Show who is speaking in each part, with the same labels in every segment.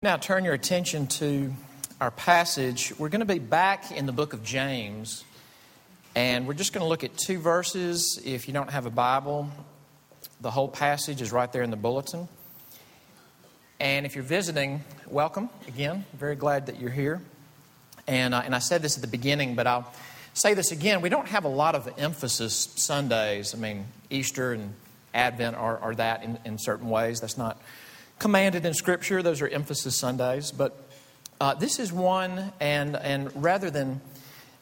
Speaker 1: Now, turn your attention to our passage. We're going to be back in the book of James, and we're just going to look at two verses. If you don't have a Bible, the whole passage is right there in the bulletin. And if you're visiting, welcome again. Very glad that you're here. And, uh, and I said this at the beginning, but I'll say this again. We don't have a lot of emphasis Sundays. I mean, Easter and Advent are, are that in, in certain ways. That's not commanded in Scripture. Those are emphasis Sundays. But uh, this is one, and, and rather than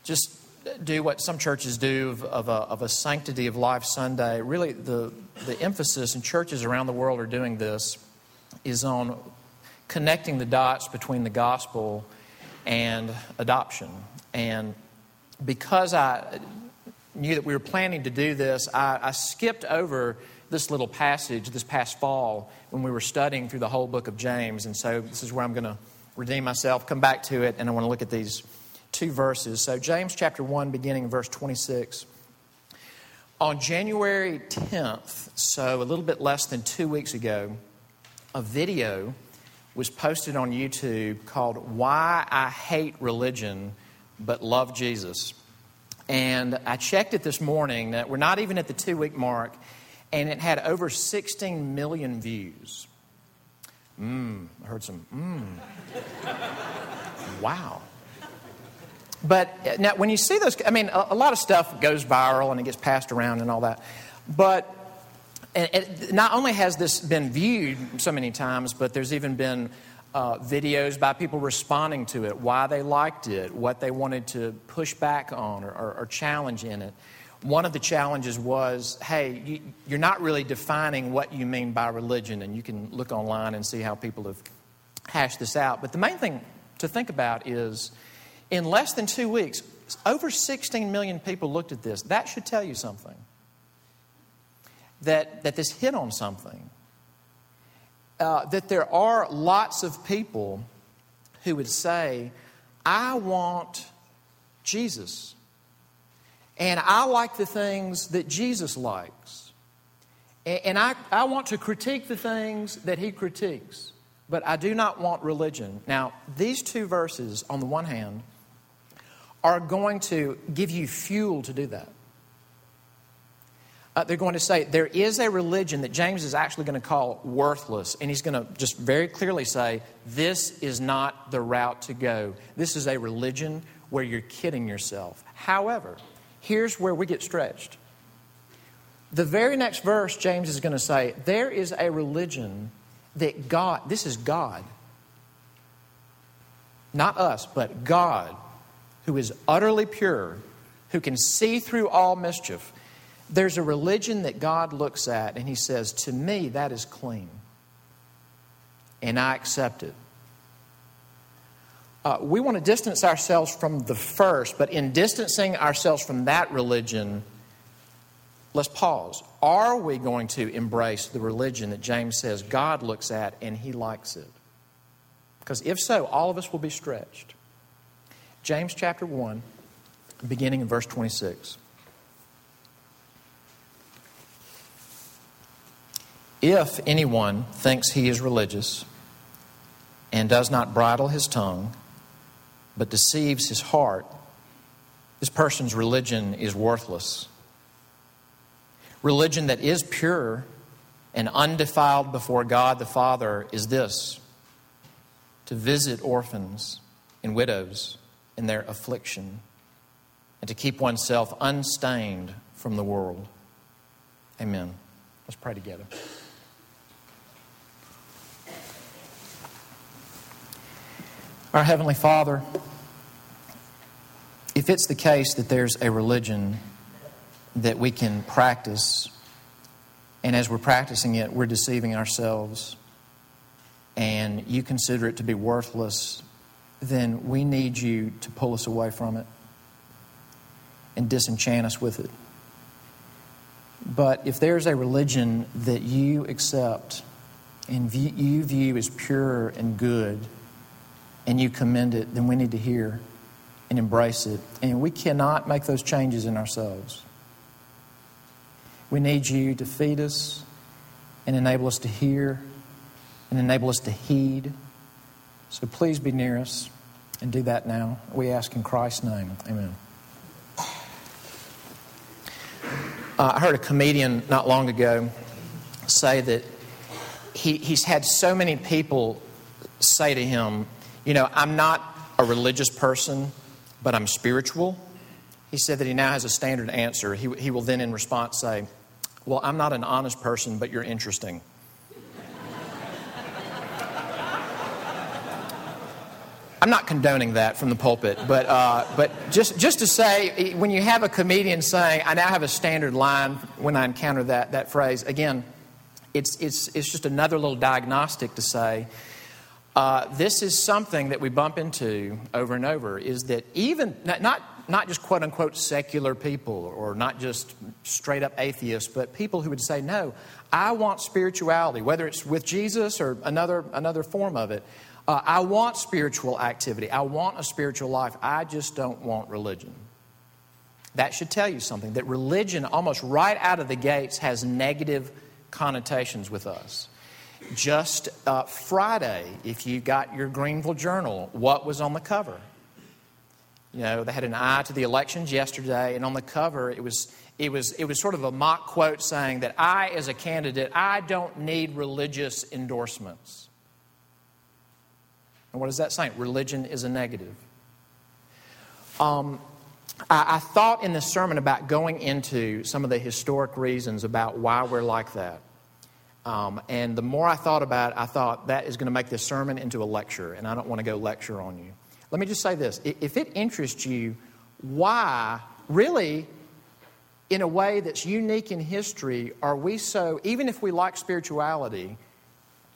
Speaker 1: just do what some churches do of, of, a, of a sanctity of life Sunday, really the, the emphasis, and churches around the world are doing this, is on connecting the dots between the gospel and adoption. And because I knew that we were planning to do this, I, I skipped over this little passage this past fall when we were studying through the whole book of James. And so this is where I'm going to redeem myself, come back to it, and I want to look at these two verses. So, James chapter 1, beginning verse 26. On January 10th, so a little bit less than two weeks ago, a video was posted on YouTube called Why I Hate Religion But Love Jesus. And I checked it this morning that we're not even at the two week mark, and it had over 16 million views. Mmm, I heard some mmm. wow. But uh, now, when you see those, I mean, a, a, lot of stuff goes viral and it gets passed around and all that. But it, not only has this been viewed so many times, but there's even been uh, videos by people responding to it, why they liked it, what they wanted to push back on or, or, or challenge in it one of the challenges was hey, you, are not really defining what you mean by religion, and you can look online and see how people have hashed this out. But the main thing to think about is in less than two weeks, over 16 million people looked at this. That should tell you something. That, that this hit on something. Uh, that there are lots of people who would say, I want Jesus. And I like the things that Jesus likes. And I, I want to critique the things that he critiques. But I do not want religion. Now, these two verses, on the one hand, are going to give you fuel to do that. Uh, they're going to say there is a religion that James is actually going to call worthless. And he's going to just very clearly say, this is not the route to go. This is a religion where you're kidding yourself. However, here's where we get stretched. The very next verse, James is going to say, There is a religion that God, this is God, not us, but God, who is utterly pure, who can see through all mischief. There's a religion that God looks at and he says, To me, that is clean. And I accept it. Uh, we want to distance ourselves from the first, but in distancing ourselves from that religion, let's pause. Are we going to embrace the religion that James says God looks at and he likes it? Because if so, all of us will be stretched. James chapter 1, beginning in verse 26. If anyone thinks he is religious and does not bridle his tongue, but deceives his heart, this person's religion is worthless. Religion that is pure and undefiled before God the Father is this to visit orphans and widows in their affliction and to keep oneself unstained from the world. Amen. Let's pray together. Our Heavenly Father, if it's the case that there's a religion that we can practice, and as we're practicing it, we're deceiving ourselves, and you consider it to be worthless, then we need you to pull us away from it and disenchant us with it. But if there's a religion that you accept and you view as pure and good, and you commend it, then we need to hear and embrace it. And we cannot make those changes in ourselves. We need you to feed us and enable us to hear and enable us to heed So please be near us and do that now. We ask in Christ's name. Amen. Uh, I heard a comedian not long ago say that he, he's had so many people say to him, You know, I'm not a religious person, but I'm spiritual. He said that he now has a standard answer. He, he will then, in response, say, Well, I'm not an honest person, but you're interesting. I'm not condoning that from the pulpit, but, uh, but just, just to say, when you have a comedian saying, I now have a standard line when I encounter that, that phrase, again, it's, it's, it's just another little diagnostic to say, uh, this is something that we bump into over and over is that even, not, not, not just quote unquote secular people or not just straight up atheists, but people who would say, no, I want spirituality, whether it's with Jesus or another, another form of it. Uh, I want spiritual activity. I want a spiritual life. I just don't want religion. That should tell you something that religion, almost right out of the gates, has negative connotations with us. Just uh, Friday, if you got your Greenville Journal, what was on the cover? You know, they had an eye to the elections yesterday, and on the cover, it was, it was, it was sort of a mock quote saying that I, as a candidate, I don't need religious endorsements. And what is that saying? Religion is a negative. Um, I, I thought in this sermon about going into some of the historic reasons about why we're like that. Um, and the more I thought about it, I thought that is going to make this sermon into a lecture, and I don't want to go lecture on you. Let me just say this if it interests you, why, really, in a way that's unique in history, are we so, even if we like spirituality,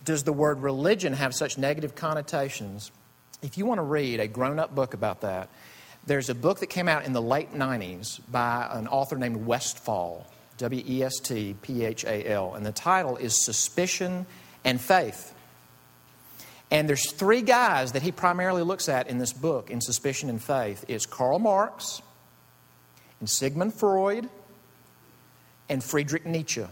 Speaker 1: does the word religion have such negative connotations? If you want to read a grown up book about that, there's a book that came out in the late 90s by an author named Westphal, W E S T P H A L, and the title is Suspicion and Faith. And there's three guys that he primarily looks at in this book in Suspicion and Faith. It's Karl Marx, and Sigmund Freud, and Friedrich Nietzsche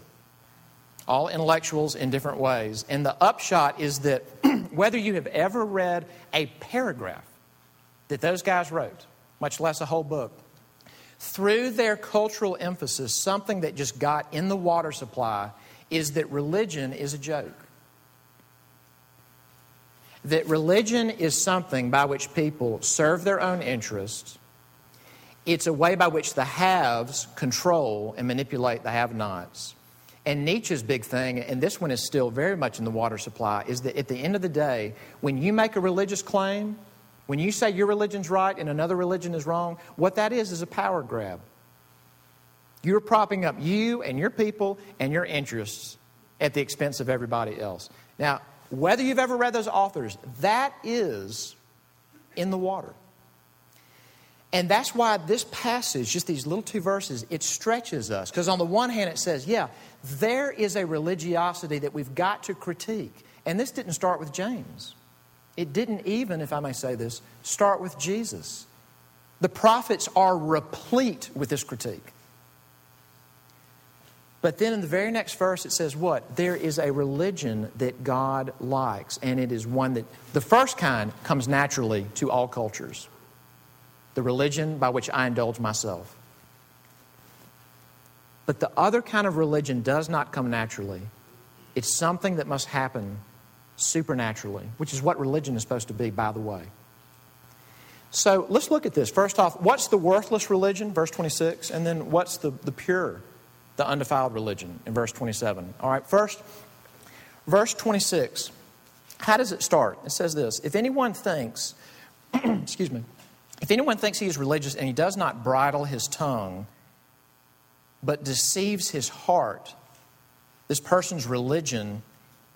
Speaker 1: all intellectuals in different ways. And the upshot is that whether you have ever read a paragraph that those guys wrote, much less a whole book, through their cultural emphasis, something that just got in the water supply is that religion is a joke. That religion is something by which people serve their own interests. It's a way by which the haves control and manipulate the have nots. And Nietzsche's big thing, and this one is still very much in the water supply, is that at the end of the day, when you make a religious claim, when you say your religion's right and another religion is wrong, what that is is a power grab. You're propping up you and your people and your interests at the expense of everybody else. Now, whether you've ever read those authors, that is in the water. And that's why this passage, just these little two verses, it stretches us. Because on the one hand, it says, yeah, there is a religiosity that we've got to critique. And this didn't start with James. It didn't even, if I may say this, start with Jesus. The prophets are replete with this critique. But then in the very next verse, it says what? There is a religion that God likes, and it is one that the first kind comes naturally to all cultures the religion by which I indulge myself. But the other kind of religion does not come naturally. It's something that must happen supernaturally, which is what religion is supposed to be, by the way. So let's look at this. First off, what's the worthless religion, verse 26, and then what's the, the pure, the undefiled religion in verse 27. All right, first, verse 26. How does it start? It says this If anyone thinks, excuse me, if anyone thinks he is religious and he does not bridle his tongue, but deceives his heart, this person's religion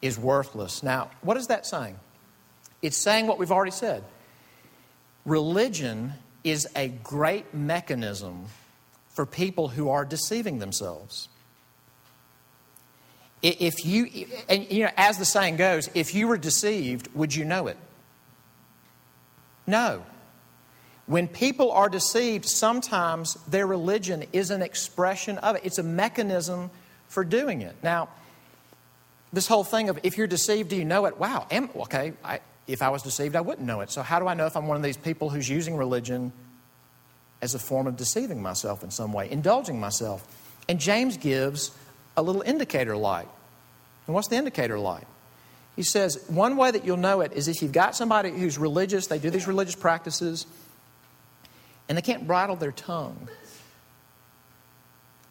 Speaker 1: is worthless. Now, what is that saying? It's saying what we've already said. Religion is a great mechanism for people who are deceiving themselves. If you, and you know, as the saying goes, if you were deceived, would you know it? No. When people are deceived, sometimes their religion is an expression of it, it's a mechanism for doing it. Now, this whole thing of if you're deceived, do you know it? Wow, am, okay, I, if I was deceived, I wouldn't know it. So, how do I know if I'm one of these people who's using religion as a form of deceiving myself in some way, indulging myself? And James gives a little indicator light. And what's the indicator light? He says, one way that you'll know it is if you've got somebody who's religious, they do these religious practices, and they can't bridle their tongue.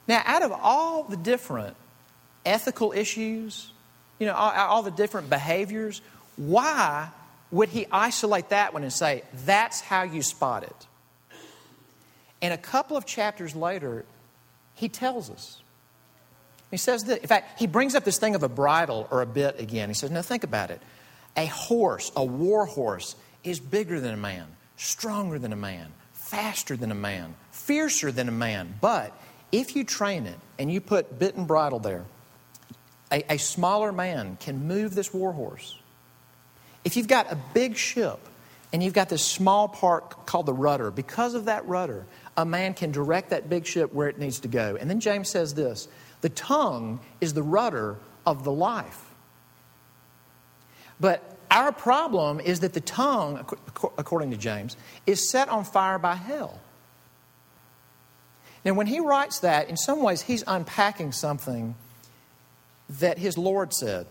Speaker 1: Now, out of all the different ethical issues, you know, all, all the different behaviors, why would he isolate that one and say, that's how you spot it? And a couple of chapters later, he tells us. He says that, in fact, he brings up this thing of a bridle or a bit again. He says, now think about it. A horse, a war horse, is bigger than a man, stronger than a man, faster than a man, fiercer than a man. But if you train it and you put bit and bridle there, a, a smaller man can move this war horse. If you've got a big ship and you've got this small part called the rudder, because of that rudder, a man can direct that big ship where it needs to go. And then James says this the tongue is the rudder of the life. But our problem is that the tongue, according to James, is set on fire by hell. Now, when he writes that, in some ways, he's unpacking something that his Lord said.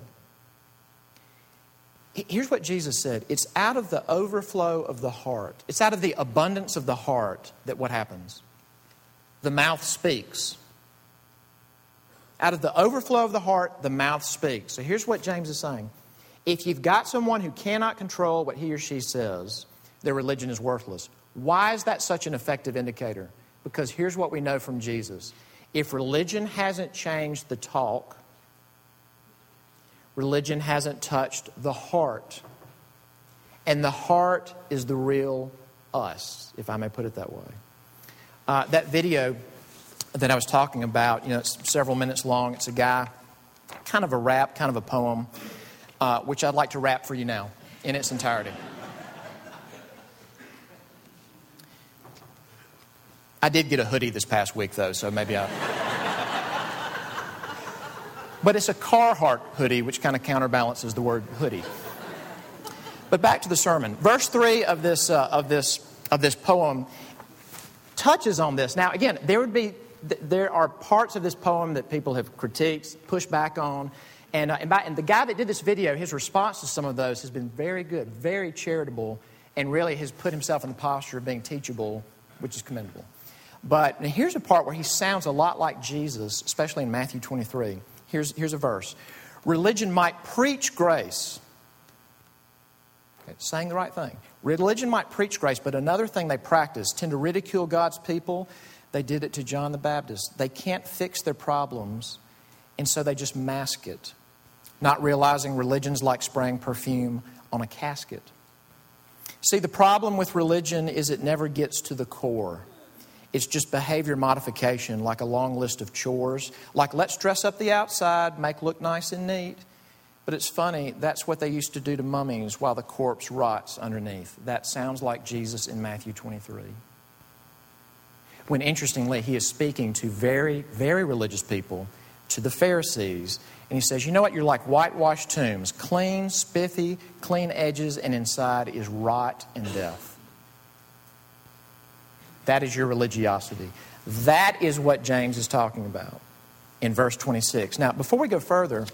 Speaker 1: Here's what Jesus said it's out of the overflow of the heart, it's out of the abundance of the heart that what happens? The mouth speaks. Out of the overflow of the heart, the mouth speaks. So here's what James is saying. If you've got someone who cannot control what he or she says, their religion is worthless. Why is that such an effective indicator? Because here's what we know from Jesus if religion hasn't changed the talk, religion hasn't touched the heart. And the heart is the real us, if I may put it that way. Uh, that video that I was talking about, you know, it's several minutes long. It's a guy, kind of a rap, kind of a poem, uh, which I'd like to rap for you now in its entirety. I did get a hoodie this past week, though, so maybe I. but it's a Carhartt hoodie, which kind of counterbalances the word hoodie. But back to the sermon. Verse 3 of this, uh, of this, of this poem touches on this. Now, again, there would be there are parts of this poem that people have critiqued, pushed back on. And, uh, and, by, and, the guy that did this video, his response to some of those has been very good, very charitable, and really has put himself in the posture of being teachable, which is commendable. But here's a part where he sounds a lot like Jesus, especially in Matthew 23. Here's, here's a verse Religion might preach grace. Okay, saying the right thing. Religion might preach grace, but another thing they practice tend to ridicule God's people. They did it to John the Baptist. They can't fix their problems, and so they just mask it, not realizing religion's like spraying perfume on a casket. See, the problem with religion is it never gets to the core. It's just behavior modification, like a long list of chores. Like, let's dress up the outside, make look nice and neat. But it's funny, that's what they used to do to mummies while the corpse rots underneath. That sounds like Jesus in Matthew 23. When interestingly, he is speaking to very, very religious people, to the Pharisees, and he says, You know what? You're like whitewashed tombs, clean, spiffy, clean edges, and inside is rot and death. That is your religiosity. That is what James is talking about in verse 26. Now, before we go further, you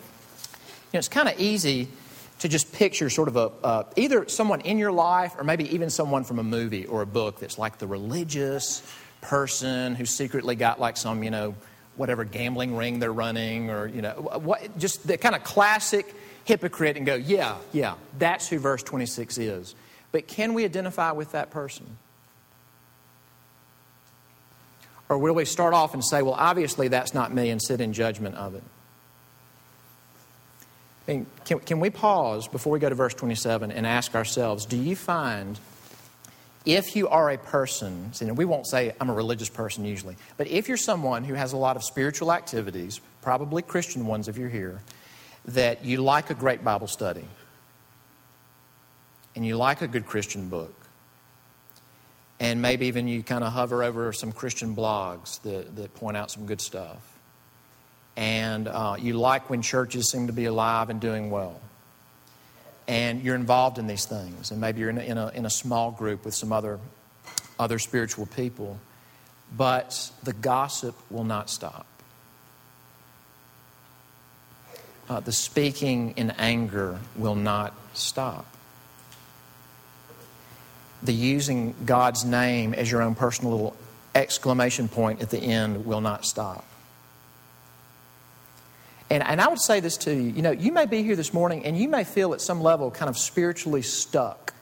Speaker 1: know, it's kind of easy to just picture sort of a uh, either someone in your life or maybe even someone from a movie or a book that's like the religious person who secretly got like some, you know, whatever gambling ring they're running or, you know, what, just the kind of classic hypocrite and go, yeah, yeah, that's who verse 26 is. But can we identify with that person? Or will we start off and say, well, obviously that's not me and sit in judgment of it? I mean, can, can we pause before we go to verse 27 and ask ourselves, do you find if you are a person, see, we won't say I'm a religious person usually, but if you're someone who has a lot of spiritual activities, probably Christian ones if you're here, that you like a great Bible study and you like a good Christian book, and maybe even you kind of hover over some Christian blogs that, that point out some good stuff. And uh, you like when churches seem to be alive and doing well. and you're involved in these things, and maybe you're in a, in a, in a small group with some other, other spiritual people, but the gossip will not stop. Uh, the speaking in anger will not stop. The using God's name as your own personal little exclamation point at the end will not stop. And, and I would say this to you you know, you may be here this morning and you may feel at some level kind of spiritually stuck.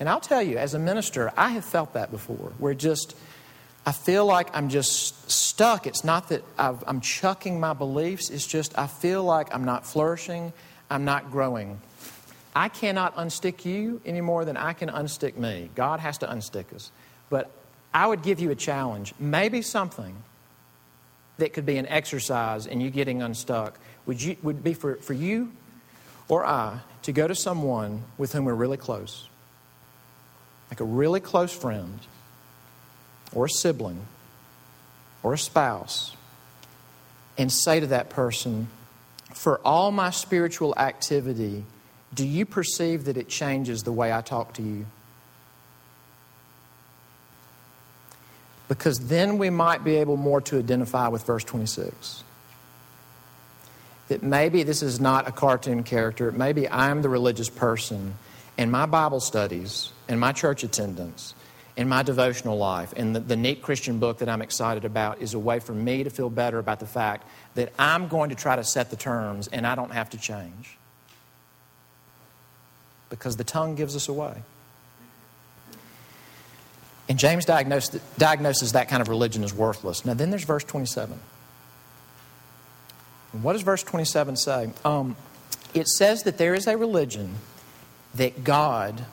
Speaker 1: And I'll tell you, as a minister, I have felt that before, where just, I feel like I'm just stuck. It's not that i am chucking my beliefs, it's just I feel like I'm not flourishing, I'm not growing. I cannot unstick you any more than I can unstick me. God has to unstick us. But I would give you a challenge. Maybe something that could be an exercise in you getting unstuck would, you, would be for, for you or I to go to someone with whom we're really close, like a really close friend, or a sibling, or a spouse, and say to that person, For all my spiritual activity, do you perceive that it changes the way I talk to you? because then we might be able more to identify with verse 26. That maybe this is not a cartoon character, maybe I'm the religious person, and my Bible studies, and my church attendance, and my devotional life, and the, the neat Christian book that I'm excited about is a way for me to feel better about the fact that I'm going to try to set the terms and I don't have to change. Because the tongue gives us away. And James diagnoses that kind of religion as worthless. Now, then there's verse 27. And what does verse 27 say? Um, it says that there is a religion that God,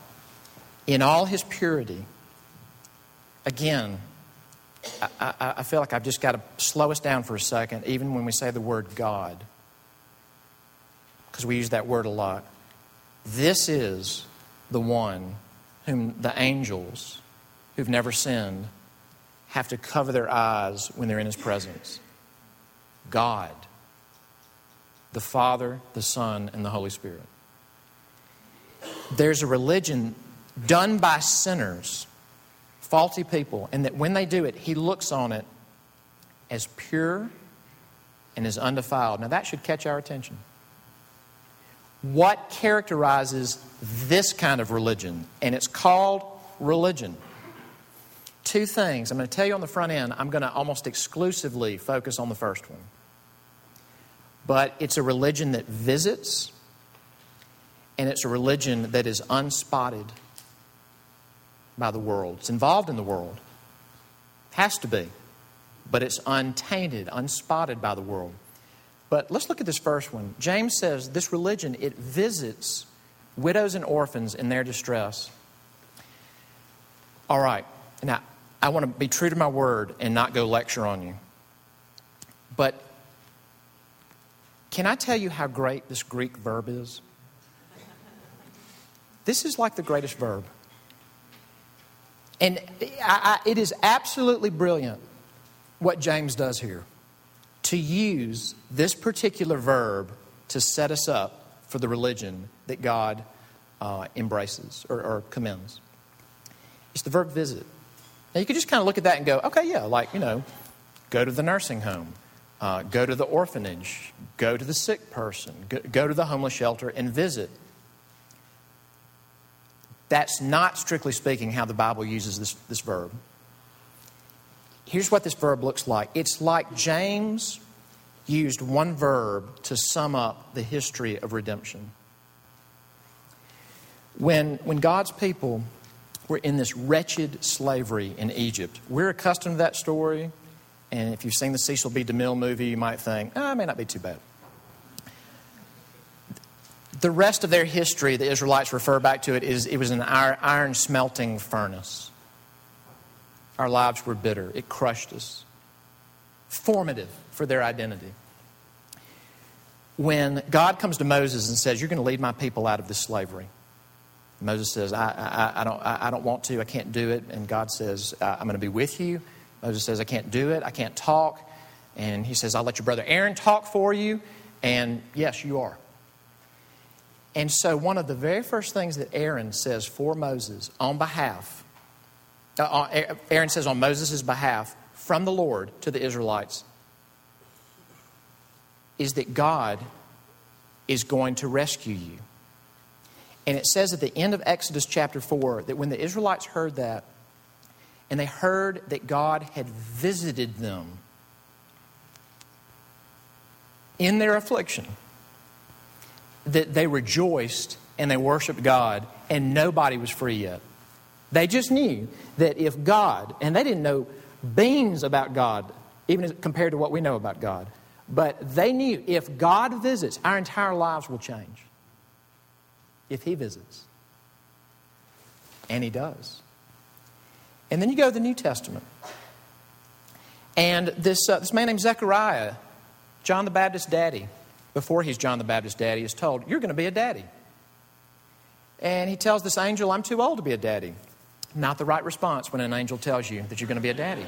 Speaker 1: in all his purity, again, I, I, I feel like I've just got to slow us down for a second, even when we say the word God, because we use that word a lot. This is the one whom the angels who've never sinned have to cover their eyes when they're in His presence. God, the Father, the Son, and the Holy Spirit. There's a religion done by sinners, faulty people, and that when they do it, He looks on it as pure and as undefiled. Now, that should catch our attention. What characterizes this kind of religion? And it's called religion two things. I'm going to tell you on the front end, I'm going to almost exclusively focus on the first one. But it's a religion that visits, and it's a religion that is unspotted by the world. It's involved in the world. Has to be. But it's untainted, unspotted by the world. But let's look at this first one. James says this religion, it visits widows and orphans in their distress. All right. Now, I want to be true to my word and not go lecture on you. But can I tell you how great this Greek verb is? This is like the greatest verb. And I, I, it is absolutely brilliant what James does here to use this particular verb to set us up for the religion that God uh, embraces or, or commends. It's the verb visit. Now, you could just kind of look at that and go, okay, yeah, like, you know, go to the nursing home, uh, go to the orphanage, go to the sick person, go, go to the homeless shelter and visit. That's not, strictly speaking, how the Bible uses this, this verb. Here's what this verb looks like it's like James used one verb to sum up the history of redemption. When, when God's people we're in this wretched slavery in Egypt. We're accustomed to that story, and if you've seen the Cecil B. DeMille movie, you might think, oh, it may not be too bad. The rest of their history, the Israelites refer back to it, is it was an iron smelting furnace. Our lives were bitter, it crushed us. Formative for their identity. When God comes to Moses and says, You're going to lead my people out of this slavery, Moses says, I, I, I don't, I, I, don't want to, I can't do it. And God says, I'm going to be with you. Moses says, I can't do it, I can't talk. And he says, I'll let your brother Aaron talk for you. And yes, you are. And so, one of the very first things that Aaron says for Moses on behalf, uh, Aaron says on Moses' behalf from the Lord to the Israelites, is that God is going to rescue you. And it says at the end of Exodus chapter 4 that when the Israelites heard that, and they heard that God had visited them in their affliction, that they rejoiced and they worshiped God, and nobody was free yet. They just knew that if God, and they didn't know beans about God, even compared to what we know about God, but they knew if God visits, our entire lives will change. If He visits. And He does. And then you go to the New Testament. And this, uh, this man named Zechariah, John the Baptist's daddy, before he's John the Baptist's daddy, is told, You're going to be a daddy. And he tells this angel, I'm too old to be a daddy. Not the right response when an angel tells you that you're going to be a daddy.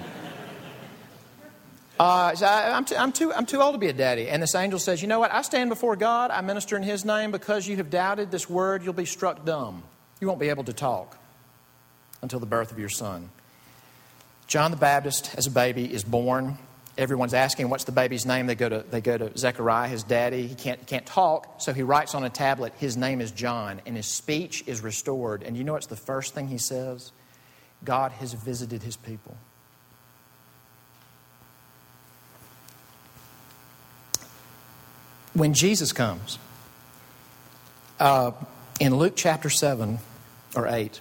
Speaker 1: Uh, so I, am too, I'm, too, I'm too old to be a daddy. And this angel says, You know what? I stand before God. I minister in His name. Because you have doubted this word, you'll be struck dumb. You won't be able to talk until the birth of your son. John the Baptist, as a baby, is born. Everyone's asking, What's the baby's name? They go to, they go to Zechariah, his daddy. He can't, can't talk, so he writes on a tablet, His name is John, and his speech is restored. And you know what's the first thing he says? God has visited his people. when Jesus comes, uh, in Luke chapter 7 or 8,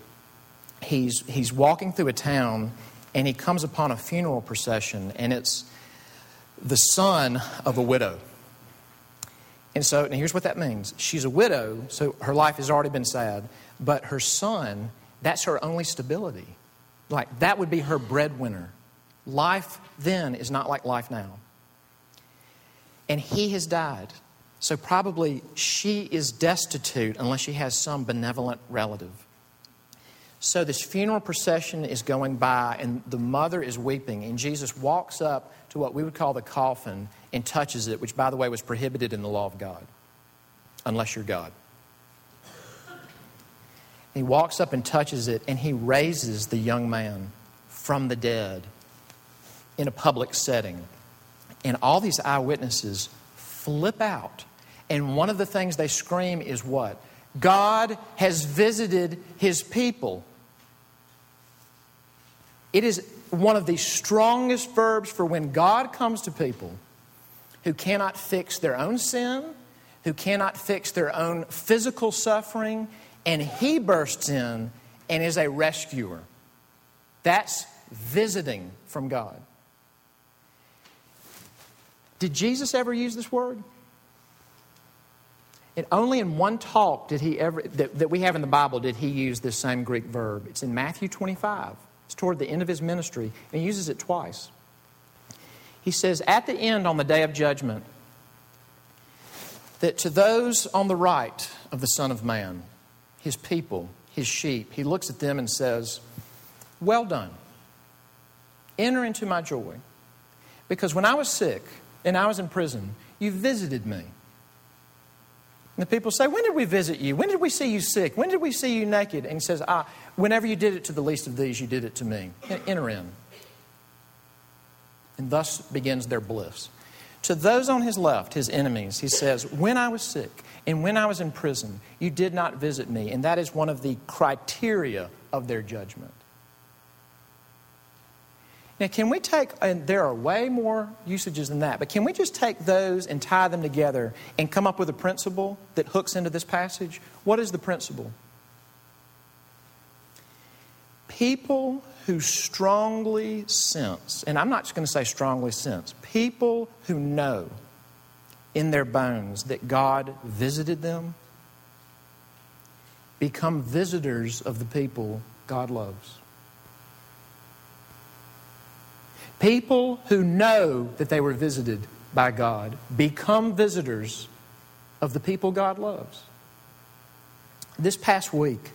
Speaker 1: he's, he's walking through a town and he comes upon a funeral procession, and it's the son of a widow. And so, and here's what that means she's a widow, so her life has already been sad, but her son, that's her only stability. Like, that would be her breadwinner. Life then is not like life now. And he has died. So, probably she is destitute unless she has some benevolent relative. So, this funeral procession is going by, and the mother is weeping, and Jesus walks up to what we would call the coffin and touches it, which, by the way, was prohibited in the law of God, unless you're God. He walks up and touches it, and he raises the young man from the dead in a public setting. And all these eyewitnesses flip out. And one of the things they scream is what? God has visited his people. It is one of the strongest verbs for when God comes to people who cannot fix their own sin, who cannot fix their own physical suffering, and he bursts in and is a rescuer. That's visiting from God. Did Jesus ever use this word? And only in one talk did he ever, that, that we have in the Bible, did he use this same Greek verb. It's in Matthew 25. It's toward the end of his ministry, and he uses it twice. He says, At the end, on the day of judgment, that to those on the right of the Son of Man, his people, his sheep, he looks at them and says, Well done. Enter into my joy. Because when I was sick, and I was in prison, you visited me. And the people say, When did we visit you? When did we see you sick? When did we see you naked? And he says, Ah, whenever you did it to the least of these, you did it to me. Enter in. And thus begins their bliss. To those on his left, his enemies, he says, When I was sick and when I was in prison, you did not visit me. And that is one of the criteria of their judgment. Now, can we take, and there are way more usages than that, but can we just take those and tie them together and come up with a principle that hooks into this passage? What is the principle? People who strongly sense, and I'm not just going to say strongly sense, people who know in their bones that God visited them become visitors of the people God loves. People who know that they were visited by God become visitors of the people God loves. This past week,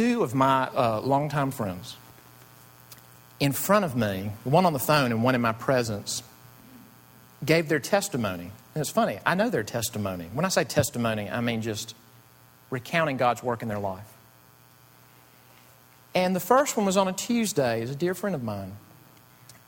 Speaker 1: two of my uh, longtime friends in front of me, one on the phone and one in my presence, gave their testimony And it's funny, I know their testimony. When I say testimony, I mean just recounting God's work in their life. And the first one was on a Tuesday. is a dear friend of mine.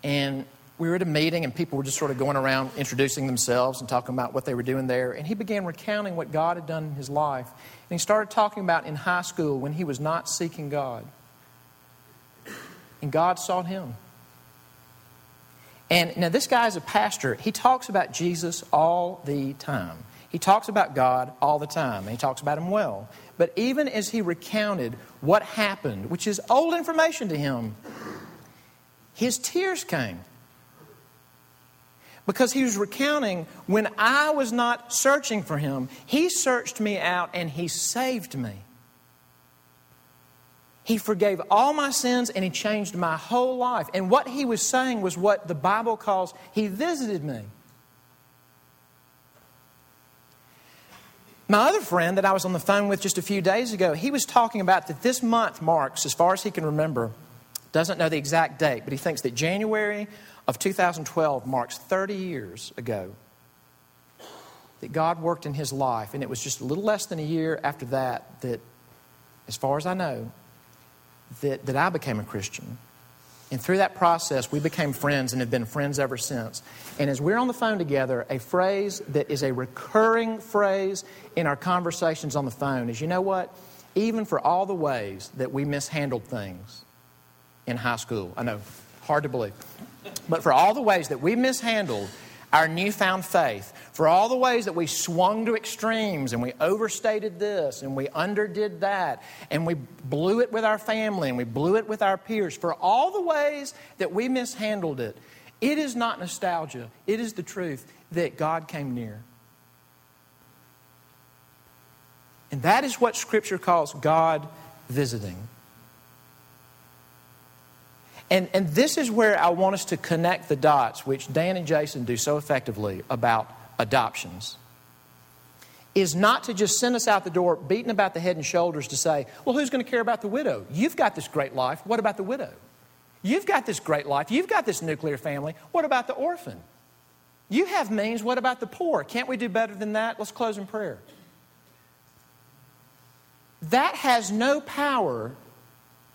Speaker 1: And we were at a meeting, and people were just sort of going around introducing themselves and talking about what they were doing there. And he began recounting what God had done in his life. And he started talking about in high school when he was not seeking God. And God sought him. And now, this guy is a pastor. He talks about Jesus all the time. He talks about God all the time, and he talks about him well. But even as he recounted what happened, which is old information to him, his tears came. Because he was recounting when I was not searching for him, he searched me out and he saved me. He forgave all my sins and He changed my whole life. And what He was saying was what the Bible calls He visited me. My other friend that I was on the phone with just a few days ago, he was talking about that this month marks, as far as he can remember, doesn't know the exact date, but he thinks that January of 2012 marks 30 years ago that God worked in his life. And it was just a little less than a year after that that, as far as I know, that, that I became a Christian. And through that process, we became friends and have been friends ever since. And as we're on the phone together, a phrase that is a recurring phrase in our conversations on the phone is you know what? Even for all the ways that we mishandled things in high school, I know, hard to believe, but for all the ways that we mishandled our newfound faith, for all the ways that we swung to extremes and we overstated this and we underdid that and we blew it with our family and we blew it with our peers, for all the ways that we mishandled it, it is not nostalgia. It is the truth that God came near. And that is what Scripture calls God visiting. And, and this is where I want us to connect the dots, which Dan and Jason do so effectively about adoptions. Is not to just send us out the door beating about the head and shoulders to say, well, who's going to care about the widow? You've got this great life. What about the widow? You've got this great life. You've got this nuclear family. What about the orphan? You have means. What about the poor? Can't we do better than that? Let's close in prayer. That has no power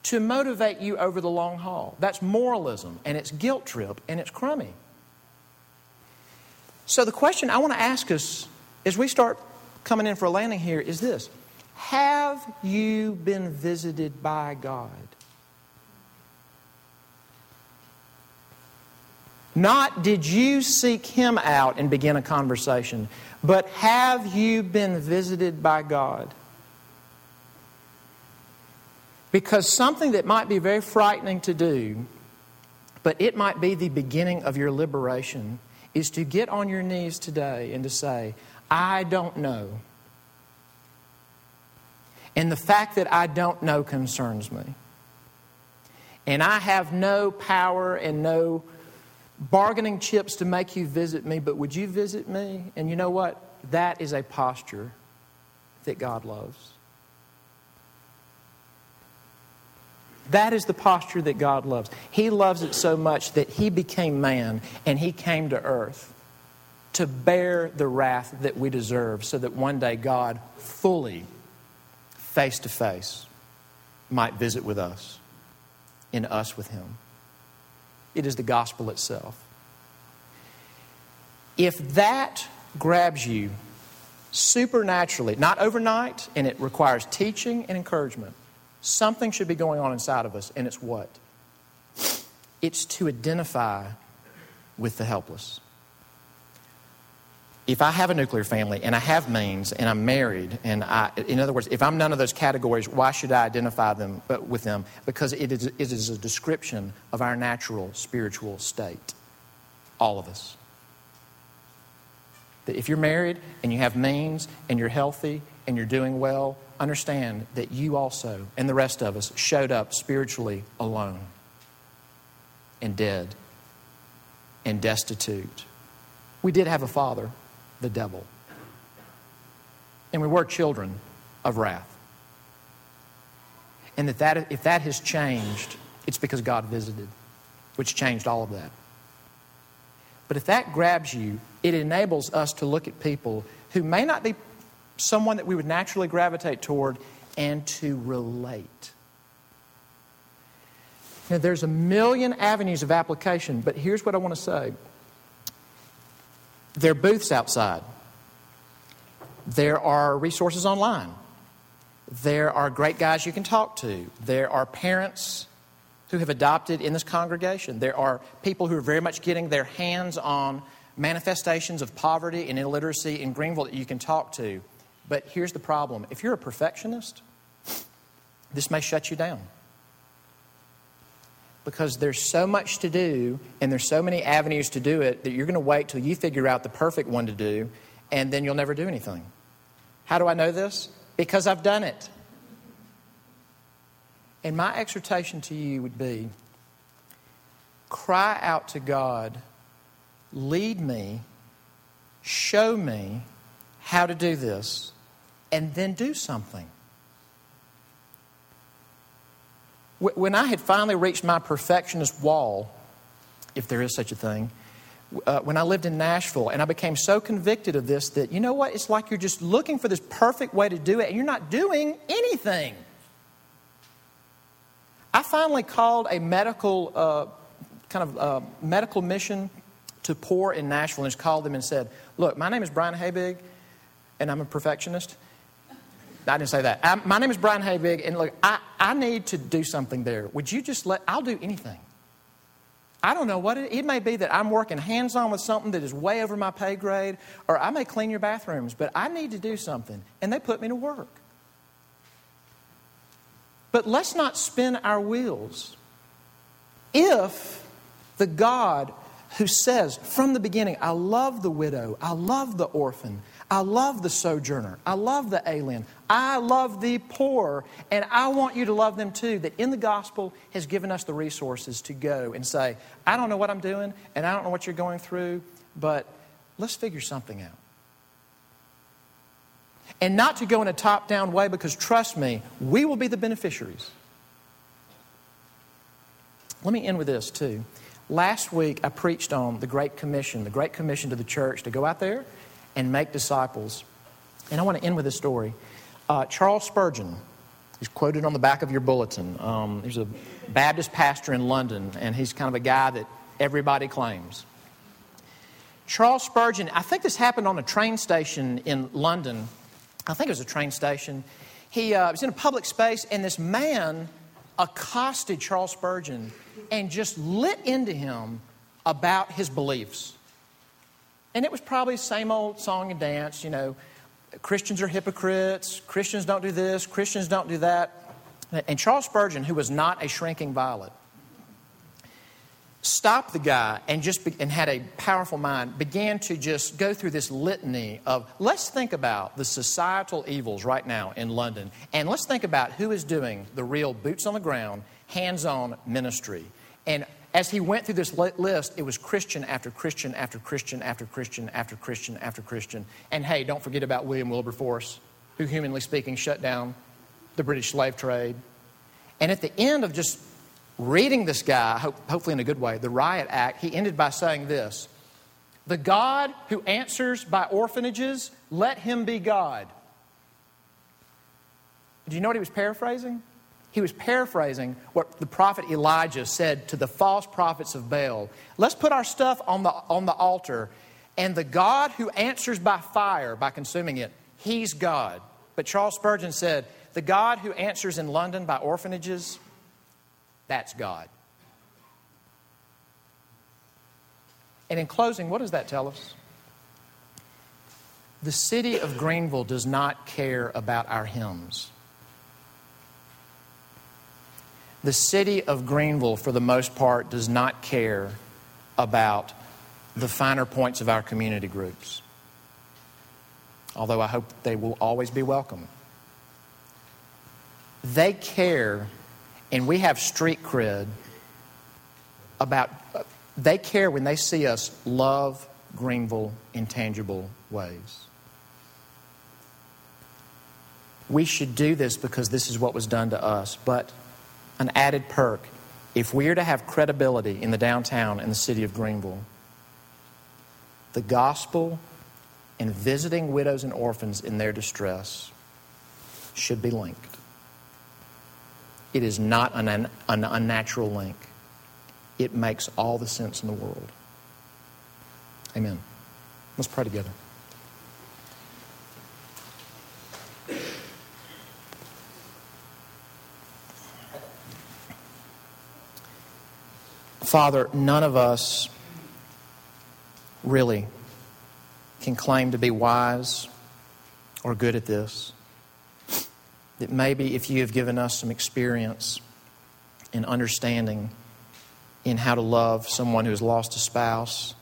Speaker 1: to motivate you over the long haul. That's moralism, and it's guilt trip, and it's crummy. So, the question I want to ask us as we start coming in for a landing here is this Have you been visited by God? Not did you seek Him out and begin a conversation, but have you been visited by God? Because something that might be very frightening to do, but it might be the beginning of your liberation, is to get on your knees today and to say, I don't know. And the fact that I don't know concerns me. And I have no power and no bargaining chips to make you visit me, but would you visit me? And you know what? That is a posture that God loves. That is the posture that God loves. He loves it so much that He became man and He came to earth to bear the wrath that we deserve so that one day God fully, face to face, might visit with us, in us with Him. It is the gospel itself. If that grabs you supernaturally, not overnight, and it requires teaching and encouragement, Something should be going on inside of us, and it's what? It's to identify with the helpless. If I have a nuclear family and I have means and I'm married, and I, in other words, if I'm none of those categories, why should I identify them with them? Because it is, it is a description of our natural spiritual state. All of us. That if you're married and you have means and you're healthy and you're doing well, understand that you also and the rest of us showed up spiritually alone and dead and destitute. We did have a father, the devil, and we were children of wrath. And that, that if that has changed, it's because God visited, which changed all of that. But if that grabs you, it enables us to look at people who may not be someone that we would naturally gravitate toward and to relate. Now, there's a million avenues of application, but here's what I want to say. There are booths outside, there are resources online, there are great guys you can talk to, there are parents who have adopted in this congregation, there are people who are very much getting their hands on manifestations of poverty and illiteracy in Greenville that you can talk to. But here's the problem if you're a perfectionist, this may shut you down. Because there's so much to do and there's so many avenues to do it that you're going to wait till you figure out the perfect one to do and then you'll never do anything. How do I know this? Because I've done it. And my exhortation to you would be cry out to God, lead me, show me how to do this, and then do something. When I had finally reached my perfectionist wall, if there is such a thing, uh, when I lived in Nashville, and I became so convicted of this that, you know what, it's like you're just looking for this perfect way to do it, and you're not doing anything. I finally called a medical, uh, kind of uh, medical mission to poor in Nashville and just called them and said, Look, my name is Brian Habig, and I'm a perfectionist. I didn't say that. I, my name is Brian Habig, and look, I, I need to do something there. Would you just let, I'll do anything. I don't know what it, it may be that I'm working hands on with something that is way over my pay grade, or I may clean your bathrooms, but I need to do something. And they put me to work. But let's not spin our wheels. If the God who says from the beginning, I love the widow, I love the orphan, I love the sojourner. I love the alien. I love the poor. And I want you to love them too. That in the gospel has given us the resources to go and say, I don't know what I'm doing and I don't know what you're going through, but let's figure something out. And not to go in a top down way because trust me, we will be the beneficiaries. Let me end with this too. Last week I preached on the Great Commission, the Great Commission to the church to go out there and make disciples. And I want to end with a story. Uh, Charles Spurgeon, he's quoted on the back of your bulletin. Um, he's a Baptist pastor in London, and he's kind of a guy that everybody claims. Charles Spurgeon, I think this happened on a train station in London. I think it was a train station. He uh, was in a public space, and this man accosted Charles Spurgeon and just lit into him about his beliefs. And it was probably the same old song and dance, you know, Christians are hypocrites, Christians don't do this, Christians don't do that. And Charles Spurgeon, who was not a shrinking violet, stopped the guy and just be, and had a powerful mind began to just go through this litany of let's think about the societal evils right now in london and let's think about who is doing the real boots on the ground hands-on ministry and as he went through this list, it was Christian after Christian after Christian after Christian after Christian after Christian. And hey, don't forget about William Wilberforce, who, humanly speaking, shut down the British slave trade. And at the end of just reading this guy, hopefully in a good way, the Riot Act, he ended by saying this The God who answers by orphanages, let him be God. Do you know what he was paraphrasing? He was paraphrasing what the prophet Elijah said to the false prophets of Baal. Let's put our stuff on the, on the altar, and the God who answers by fire, by consuming it, he's God. But Charles Spurgeon said, the God who answers in London by orphanages, that's God. And in closing, what does that tell us? The city of Greenville does not care about our hymns. The city of Greenville, for the most part, does not care about the finer points of our community groups, although I hope they will always be welcome. They care, and we have street cred about, they care when they see us love Greenville in tangible ways. We should do this because this is what was done to us, but an added perk if we are to have credibility in the downtown and the city of Greenville. the gospel and visiting widows and orphans in their distress should be linked. It is not an, an, unnatural link. It makes all the sense in the world. Amen. Let's pray together. Father, none of us really can claim to be wise or good at this. That maybe if you have given us some experience in understanding in how to love someone who has lost a spouse,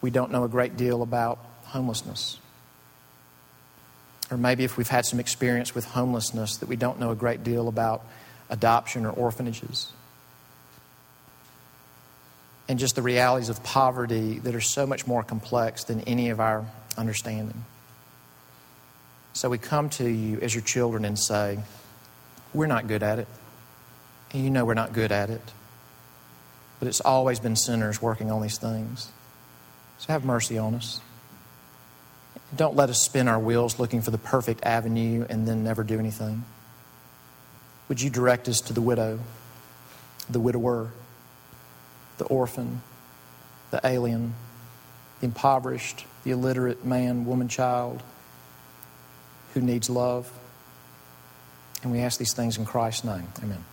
Speaker 1: we don't know a great deal about homelessness. Or maybe if we've had some experience with homelessness, that we don't know a great deal about adoption or orphanages and just the realities of poverty that are so much more complex than any of our understanding. So we come to you as your children and say, We're not good at it. And you know we're not good at it. But it's always been sinners working on these things. So have mercy on us. Don't let us spin our wheels looking for the perfect avenue and then never do anything. Would you direct us to the widow, the widower? The orphan, the alien, the impoverished, the illiterate man, woman, child who needs love. And we ask these things in Christ's name. Amen.